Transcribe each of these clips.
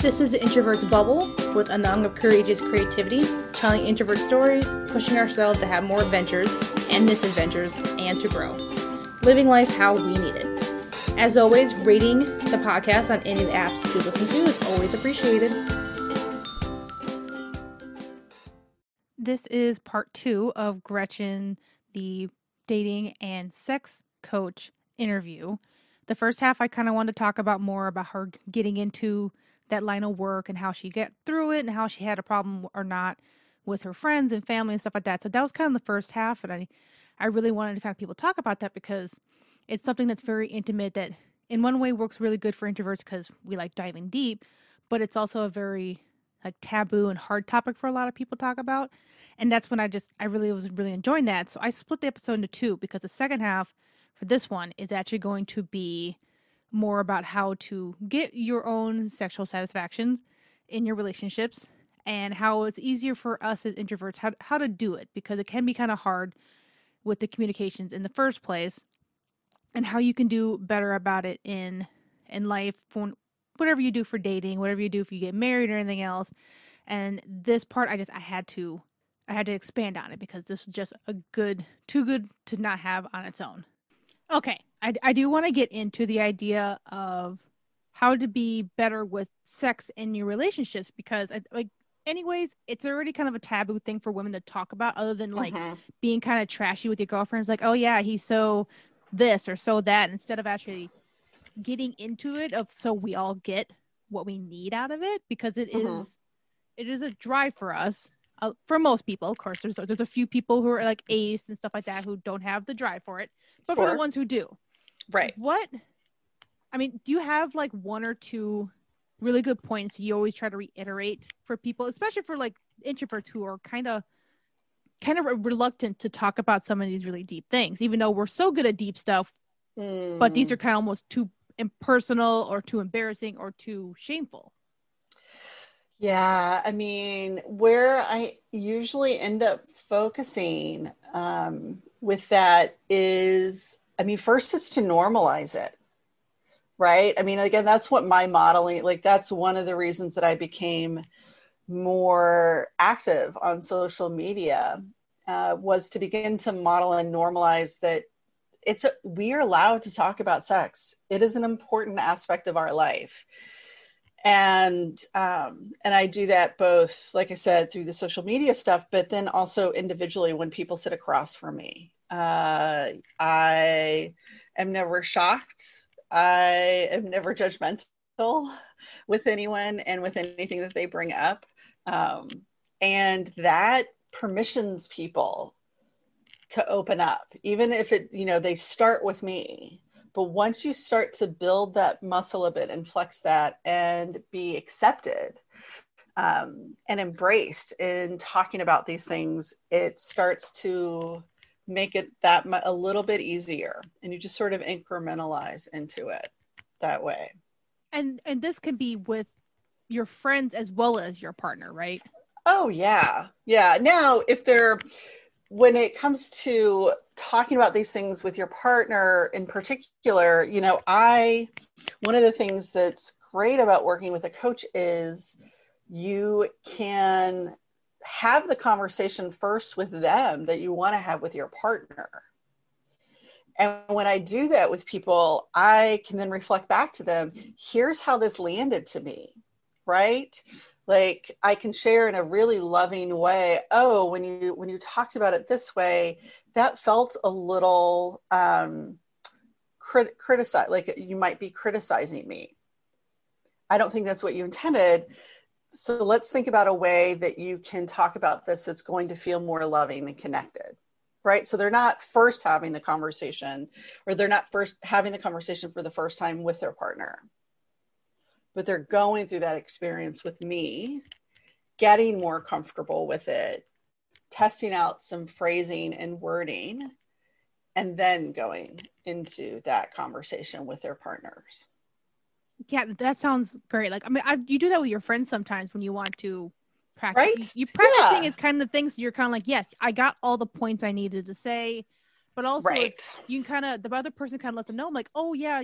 This is the Introvert's Bubble with Anang of Courageous Creativity, telling introvert stories, pushing ourselves to have more adventures and misadventures, and to grow. Living life how we need it. As always, rating the podcast on any of the apps you listen to is always appreciated. This is part two of Gretchen, the dating and sex coach interview. The first half, I kind of wanted to talk about more about her getting into that line of work and how she get through it and how she had a problem or not with her friends and family and stuff like that. So that was kind of the first half, and I, I really wanted to kind of people talk about that because it's something that's very intimate that in one way works really good for introverts because we like diving deep, but it's also a very like taboo and hard topic for a lot of people to talk about. And that's when I just I really was really enjoying that. So I split the episode into two because the second half for this one is actually going to be more about how to get your own sexual satisfactions in your relationships and how it's easier for us as introverts how, how to do it because it can be kind of hard with the communications in the first place and how you can do better about it in in life for whatever you do for dating whatever you do if you get married or anything else. And this part i just i had to i had to expand on it because this is just a good too good to not have on its own. Okay I, I do want to get into the idea of how to be better with sex in your relationships because I, like anyways it's already kind of a taboo thing for women to talk about other than like mm-hmm. being kind of trashy with your girlfriends like oh yeah he's so this or so that instead of actually getting into it of so we all get what we need out of it because it mm-hmm. is, it is a drive for us uh, for most people of course there's there's a few people who are like ace and stuff like that who don't have the drive for it but sure. for the ones who do Right. What I mean, do you have like one or two really good points you always try to reiterate for people, especially for like introverts who are kind of kind of reluctant to talk about some of these really deep things, even though we're so good at deep stuff, mm. but these are kind of almost too impersonal or too embarrassing or too shameful. Yeah, I mean, where I usually end up focusing um, with that is I mean, first it's to normalize it, right? I mean, again, that's what my modeling, like, that's one of the reasons that I became more active on social media uh, was to begin to model and normalize that it's a, we are allowed to talk about sex. It is an important aspect of our life and um, and I do that both, like I said, through the social media stuff, but then also individually when people sit across from me. Uh, I am never shocked. I am never judgmental with anyone and with anything that they bring up, um, and that permissions people to open up, even if it you know they start with me but once you start to build that muscle a bit and flex that and be accepted um, and embraced in talking about these things, it starts to make it that a little bit easier. And you just sort of incrementalize into it that way. And and this can be with your friends as well as your partner, right? Oh yeah. Yeah. Now if they're when it comes to talking about these things with your partner in particular, you know, I, one of the things that's great about working with a coach is you can have the conversation first with them that you want to have with your partner. And when I do that with people, I can then reflect back to them here's how this landed to me, right? like i can share in a really loving way oh when you when you talked about it this way that felt a little um crit- criticize like you might be criticizing me i don't think that's what you intended so let's think about a way that you can talk about this that's going to feel more loving and connected right so they're not first having the conversation or they're not first having the conversation for the first time with their partner but they're going through that experience with me, getting more comfortable with it, testing out some phrasing and wording, and then going into that conversation with their partners. Yeah, that sounds great. Like, I mean, I, you do that with your friends sometimes when you want to practice. Right? You, you practicing yeah. is kind of the things you're kind of like, yes, I got all the points I needed to say, but also right. you can kind of the other person kind of lets them know, I'm like, oh yeah,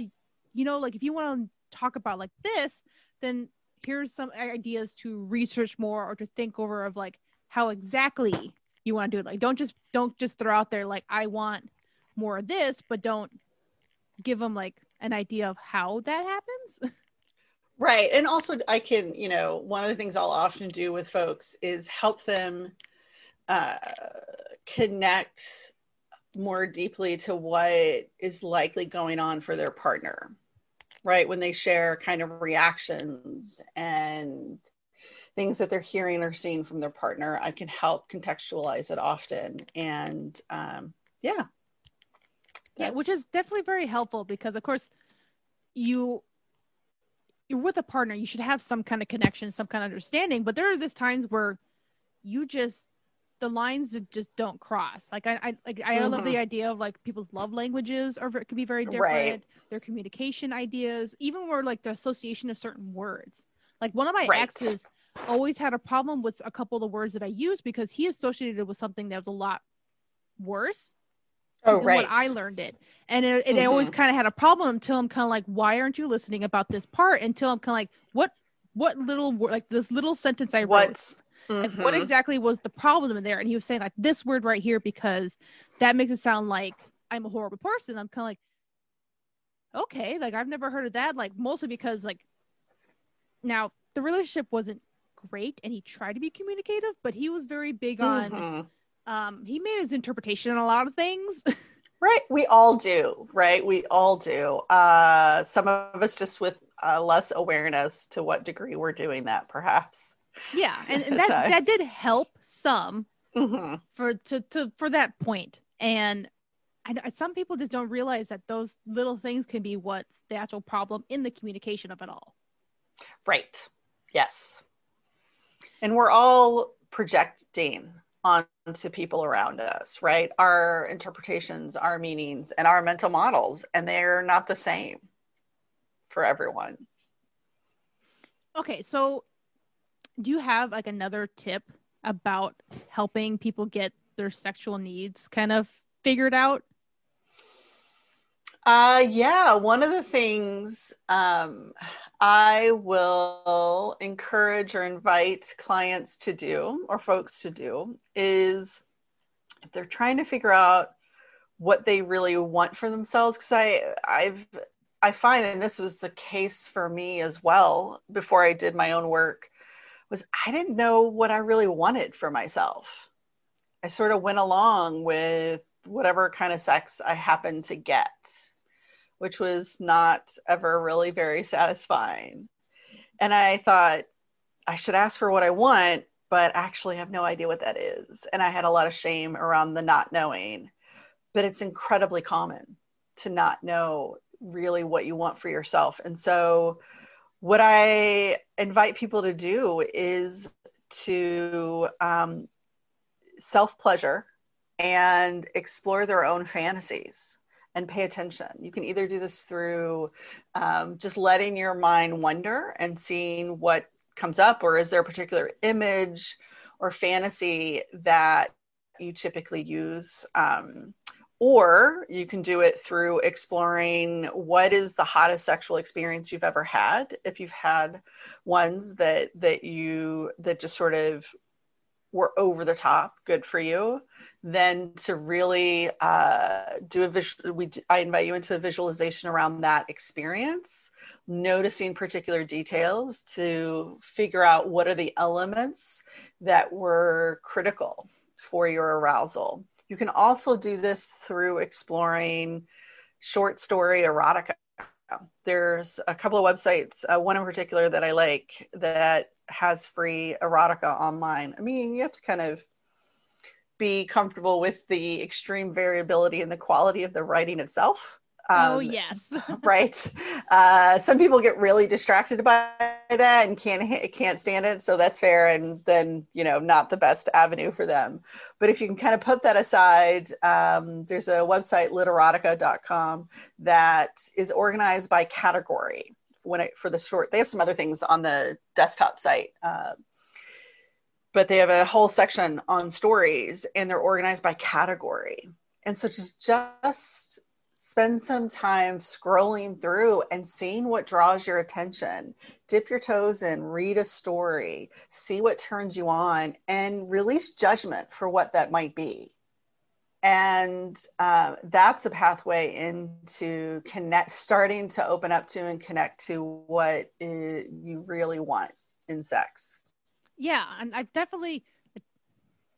you know, like if you want to talk about like this, then here's some ideas to research more or to think over of like how exactly you want to do it like don't just don't just throw out there like i want more of this but don't give them like an idea of how that happens? Right and also i can you know one of the things i'll often do with folks is help them uh, connect more deeply to what is likely going on for their partner right? When they share kind of reactions and things that they're hearing or seeing from their partner i can help contextualize it often and um, yeah yeah which is definitely very helpful because of course you you're with a partner you should have some kind of connection some kind of understanding but there are these times where you just the lines just don't cross. Like I, I like I mm-hmm. love the mm-hmm. idea of like people's love languages or it could be very different. Right. Their communication ideas, even where like the association of certain words. Like one of my right. exes always had a problem with a couple of the words that I use because he associated it with something that was a lot worse. Oh, right. What I learned it, and it, it mm-hmm. always kind of had a problem until I'm kind of like, why aren't you listening about this part? Until I'm kind of like, what, what little like this little sentence I wrote. What's Mm-hmm. Like, what exactly was the problem in there? And he was saying like this word right here because that makes it sound like I'm a horrible person. I'm kind of like, okay, like I've never heard of that. Like mostly because like now the relationship wasn't great and he tried to be communicative, but he was very big on mm-hmm. Um he made his interpretation on a lot of things. right. We all do, right? We all do. Uh some of us just with uh, less awareness to what degree we're doing that perhaps yeah and, and that that did help some mm-hmm. for to, to for that point. and I, some people just don't realize that those little things can be what's the actual problem in the communication of it all right yes and we're all projecting onto people around us right our interpretations our meanings and our mental models and they're not the same for everyone okay so do you have like another tip about helping people get their sexual needs kind of figured out? Uh, yeah, one of the things um, I will encourage or invite clients to do or folks to do is if they're trying to figure out what they really want for themselves, because I I've I find, and this was the case for me as well before I did my own work, was I didn't know what I really wanted for myself. I sort of went along with whatever kind of sex I happened to get, which was not ever really very satisfying. And I thought I should ask for what I want, but actually have no idea what that is. And I had a lot of shame around the not knowing. But it's incredibly common to not know really what you want for yourself. And so what I invite people to do is to um, self pleasure and explore their own fantasies and pay attention. You can either do this through um, just letting your mind wonder and seeing what comes up, or is there a particular image or fantasy that you typically use um, or you can do it through exploring what is the hottest sexual experience you've ever had if you've had ones that that you that just sort of were over the top good for you then to really uh, do a visual we i invite you into a visualization around that experience noticing particular details to figure out what are the elements that were critical for your arousal you can also do this through exploring short story erotica. There's a couple of websites, uh, one in particular that I like that has free erotica online. I mean, you have to kind of be comfortable with the extreme variability in the quality of the writing itself. Oh, um, oh yes, right. Uh, some people get really distracted by that and can't can't stand it, so that's fair. And then you know, not the best avenue for them. But if you can kind of put that aside, um, there's a website literotica.com that is organized by category. When it, for the short, they have some other things on the desktop site. Uh, but they have a whole section on stories and they're organized by category. And so just, just spend some time scrolling through and seeing what draws your attention. Dip your toes in, read a story, see what turns you on, and release judgment for what that might be. And uh, that's a pathway into connect, starting to open up to and connect to what it, you really want in sex. Yeah, and I definitely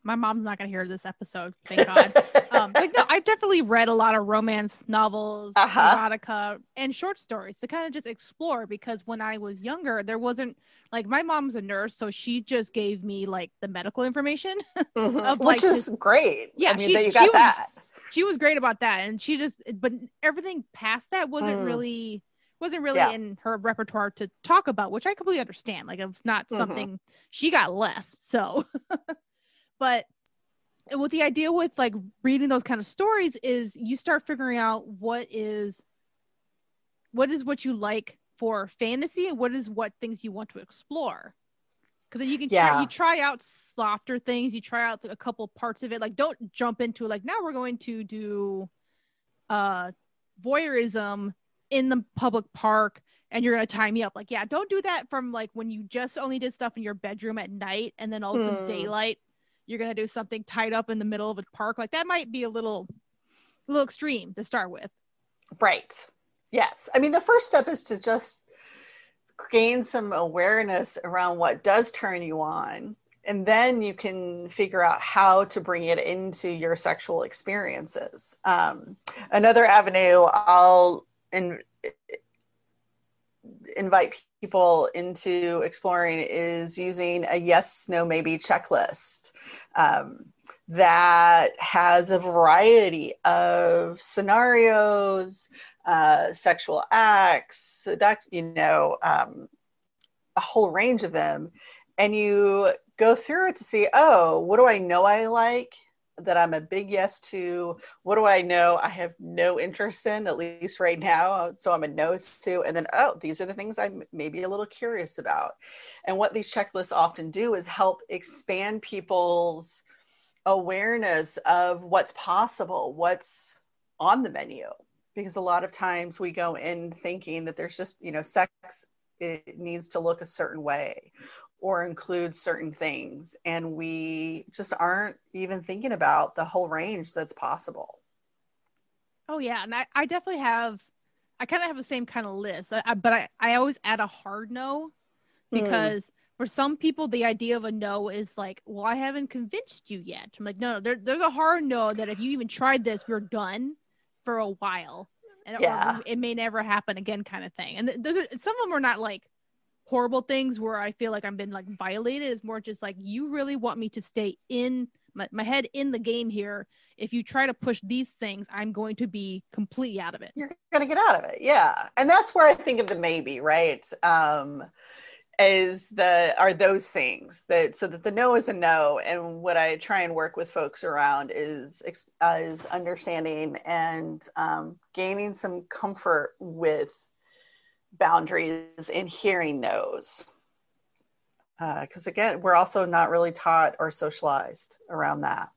my mom's not gonna hear this episode, thank God. um, like no, I've definitely read a lot of romance novels, uh-huh. erotica, and short stories to kind of just explore because when I was younger, there wasn't like my mom's a nurse, so she just gave me like the medical information, mm-hmm. of, like, Which is this, great. Yeah, I mean, she, you got she that. Was, she was great about that, and she just, but everything past that wasn't mm. really wasn't really yeah. in her repertoire to talk about, which I completely understand. Like it's not mm-hmm. something she got less. So But what the idea with like reading those kind of stories is you start figuring out what is what is what you like for fantasy and what is what things you want to explore because then you can yeah. try, you try out softer things you try out a couple parts of it like don't jump into like now we're going to do uh voyeurism in the public park and you're gonna tie me up like yeah don't do that from like when you just only did stuff in your bedroom at night and then also hmm. daylight you're going to do something tied up in the middle of a park like that might be a little a little extreme to start with. Right. Yes. I mean the first step is to just gain some awareness around what does turn you on and then you can figure out how to bring it into your sexual experiences. Um, another avenue i'll in, invite people into exploring is using a yes, no, maybe checklist um, that has a variety of scenarios, uh, sexual acts, seduct, you know, um, a whole range of them. And you go through it to see, oh, what do I know I like? That I'm a big yes to. What do I know I have no interest in, at least right now? Uh, so I'm a no to. And then, oh, these are the things I'm maybe a little curious about. And what these checklists often do is help expand people's awareness of what's possible, what's on the menu. Because a lot of times we go in thinking that there's just, you know, sex it needs to look a certain way or include certain things and we just aren't even thinking about the whole range that's possible oh yeah and i, I definitely have i kind of have the same kind of list I, but I, I always add a hard no hmm. because mm. for some people the idea of a no is like well i haven't convinced you yet i'm like no, no there, there's a hard no that if you even tried this we're done for a while and yeah. it may never happen again kind of thing and those are, some of them are not like horrible things where I feel like I've been like violated. It's more just like you really want me to stay in my, my head in the game here. If you try to push these things, I'm going to be completely out of it. You're gonna get out of it. Yeah. And that's where I think of the maybe, right? Um is the are those things that so that the no is a no and what i try and work with folks around is uh, is understanding and um, gaining some comfort with boundaries in hearing those. Because uh, again, we're also not really taught or socialized around that.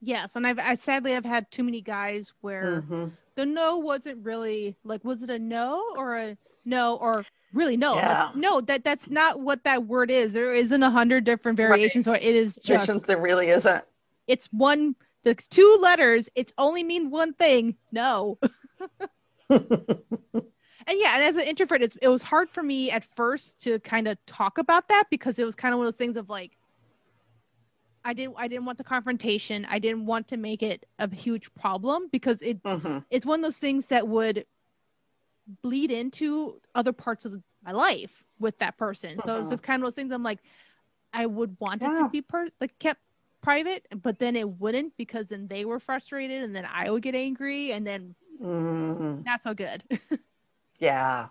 Yes, and I've I sadly I've had too many guys where mm-hmm. the no wasn't really like was it a no or a no or really no yeah. like, no that that's not what that word is. There isn't a hundred different variations, right. or it is just there really isn't. It's one. It's two letters. It's only mean one thing. No. and yeah, and as an introvert, it's, it was hard for me at first to kind of talk about that because it was kind of one of those things of like, I didn't I didn't want the confrontation. I didn't want to make it a huge problem because it mm-hmm. it's one of those things that would bleed into other parts of my life with that person. So it's mm-hmm. just kind of those things I'm like, I would want yeah. it to be per- like kept private, but then it wouldn't because then they were frustrated and then I would get angry and then mm-hmm. not so good. Yeah.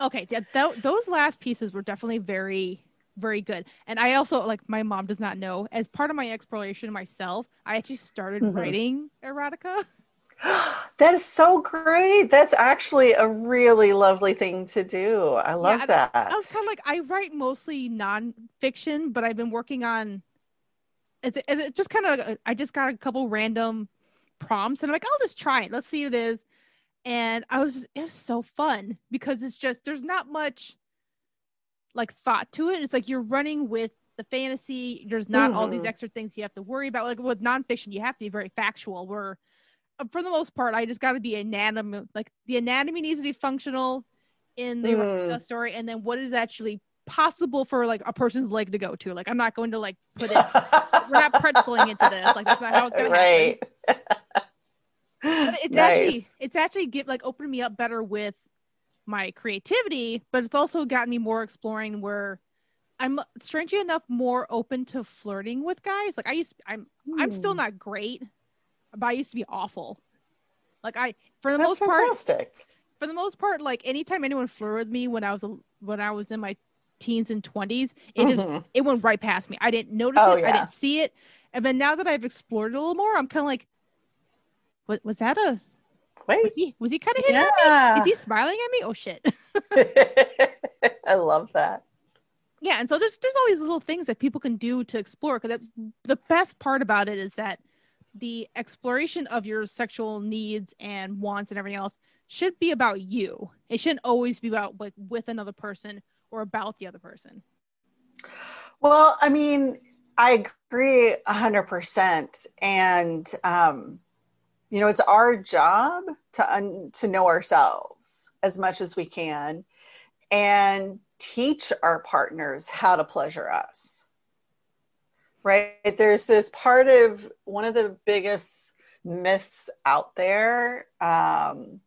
Okay, yeah, th- those last pieces were definitely very very good. And I also like my mom does not know as part of my exploration myself, I actually started mm-hmm. writing erotica. that is so great. That's actually a really lovely thing to do. I love yeah, that. I was kind of like I write mostly nonfiction, but I've been working on it's, it's just kind of I just got a couple random prompts and I'm like, I'll just try it. Let's see what it is. And I was it was so fun because it's just there's not much like thought to it. It's like you're running with the fantasy. There's not mm-hmm. all these mm-hmm. extra things you have to worry about. Like with nonfiction, you have to be very factual. Where uh, for the most part, I just got to be anatomy. Like the anatomy needs to be functional in the mm. story, and then what is actually possible for like a person's leg to go to. Like I'm not going to like put it. we're not pretzeling into this. Like that's not how it's going right. It's nice. actually it's actually get like opened me up better with my creativity, but it's also gotten me more exploring where I'm strangely enough more open to flirting with guys. Like I used, to, I'm, I'm still hmm. not great, but I used to be awful. Like I, for the That's most fantastic. part, for the most part, like anytime anyone flirted with me when I was when I was in my teens and twenties, it mm-hmm. just it went right past me. I didn't notice oh, it. Yeah. I didn't see it. And then now that I've explored it a little more, I'm kind of like, what was that a? Wait, was he, was he kind of hitting yeah. me? Is he smiling at me? Oh shit! I love that yeah and so there's there's all these little things that people can do to explore because that's the best part about it is that the exploration of your sexual needs and wants and everything else should be about you it shouldn't always be about like with another person or about the other person well i mean i agree 100% and um you know it's our job to un- to know ourselves as much as we can and teach our partners how to pleasure us. Right? There's this part of one of the biggest myths out there um,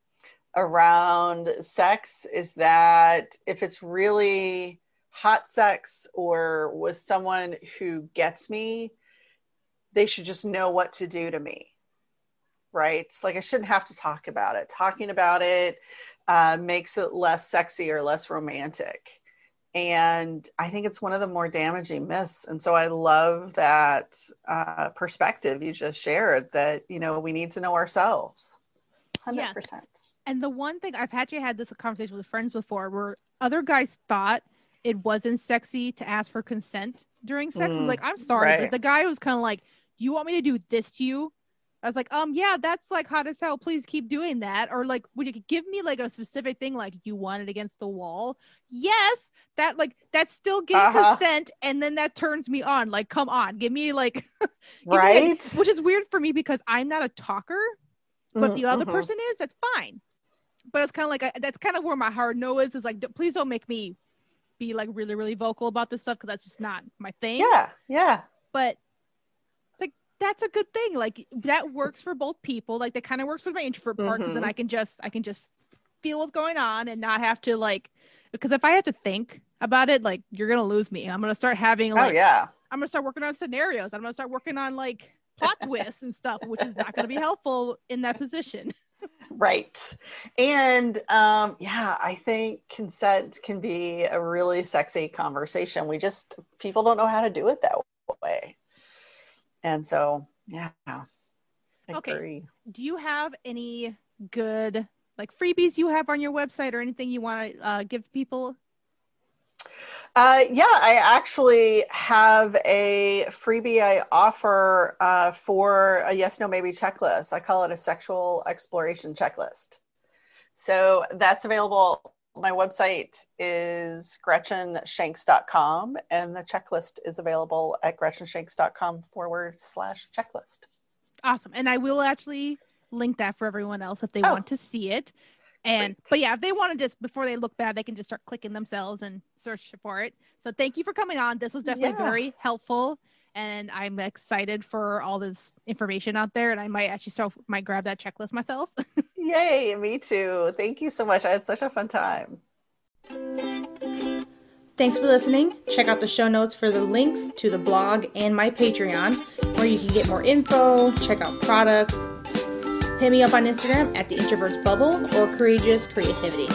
around sex is that if it's really hot sex or with someone who gets me, they should just know what to do to me. Right? Like I shouldn't have to talk about it. Talking about it uh, makes it less sexy or less romantic. And I think it's one of the more damaging myths. And so I love that uh, perspective you just shared that, you know, we need to know ourselves. 100%. Yes. And the one thing I've actually had this conversation with friends before where other guys thought it wasn't sexy to ask for consent during sex. Mm, like, I'm sorry, right. but the guy was kind of like, Do you want me to do this to you? I was like, um, yeah, that's like hot as hell. Please keep doing that. Or like, would you give me like a specific thing, like you want it against the wall? Yes, that like that's still getting uh-huh. consent, and then that turns me on. Like, come on, give me like, give right? Me, which is weird for me because I'm not a talker, but mm-hmm. the other mm-hmm. person is. That's fine. But it's kind of like I, that's kind of where my hard no is. Is like, please don't make me be like really really vocal about this stuff because that's just not my thing. Yeah, yeah. But that's a good thing. Like that works for both people. Like that kind of works for my introvert part because mm-hmm. then I can just I can just feel what's going on and not have to like because if I have to think about it, like you're gonna lose me. I'm gonna start having oh, like oh, yeah. I'm gonna start working on scenarios. I'm gonna start working on like plot twists and stuff, which is not gonna be helpful in that position. right. And um yeah, I think consent can be a really sexy conversation. We just people don't know how to do it that way. And so, yeah. I okay. Agree. Do you have any good like freebies you have on your website or anything you want to uh, give people? Uh, yeah, I actually have a freebie I offer uh, for a yes, no, maybe checklist. I call it a sexual exploration checklist. So that's available my website is gretchenshanks.com and the checklist is available at gretchenshanks.com forward slash checklist. Awesome. And I will actually link that for everyone else if they oh. want to see it. And Great. but yeah, if they want to just before they look bad, they can just start clicking themselves and search for it. So thank you for coming on. This was definitely yeah. very helpful. And I'm excited for all this information out there. And I might actually start might grab that checklist myself. Yay, me too. Thank you so much. I had such a fun time. Thanks for listening. Check out the show notes for the links to the blog and my Patreon, where you can get more info, check out products. Hit me up on Instagram at the Introverts Bubble or Courageous Creativity.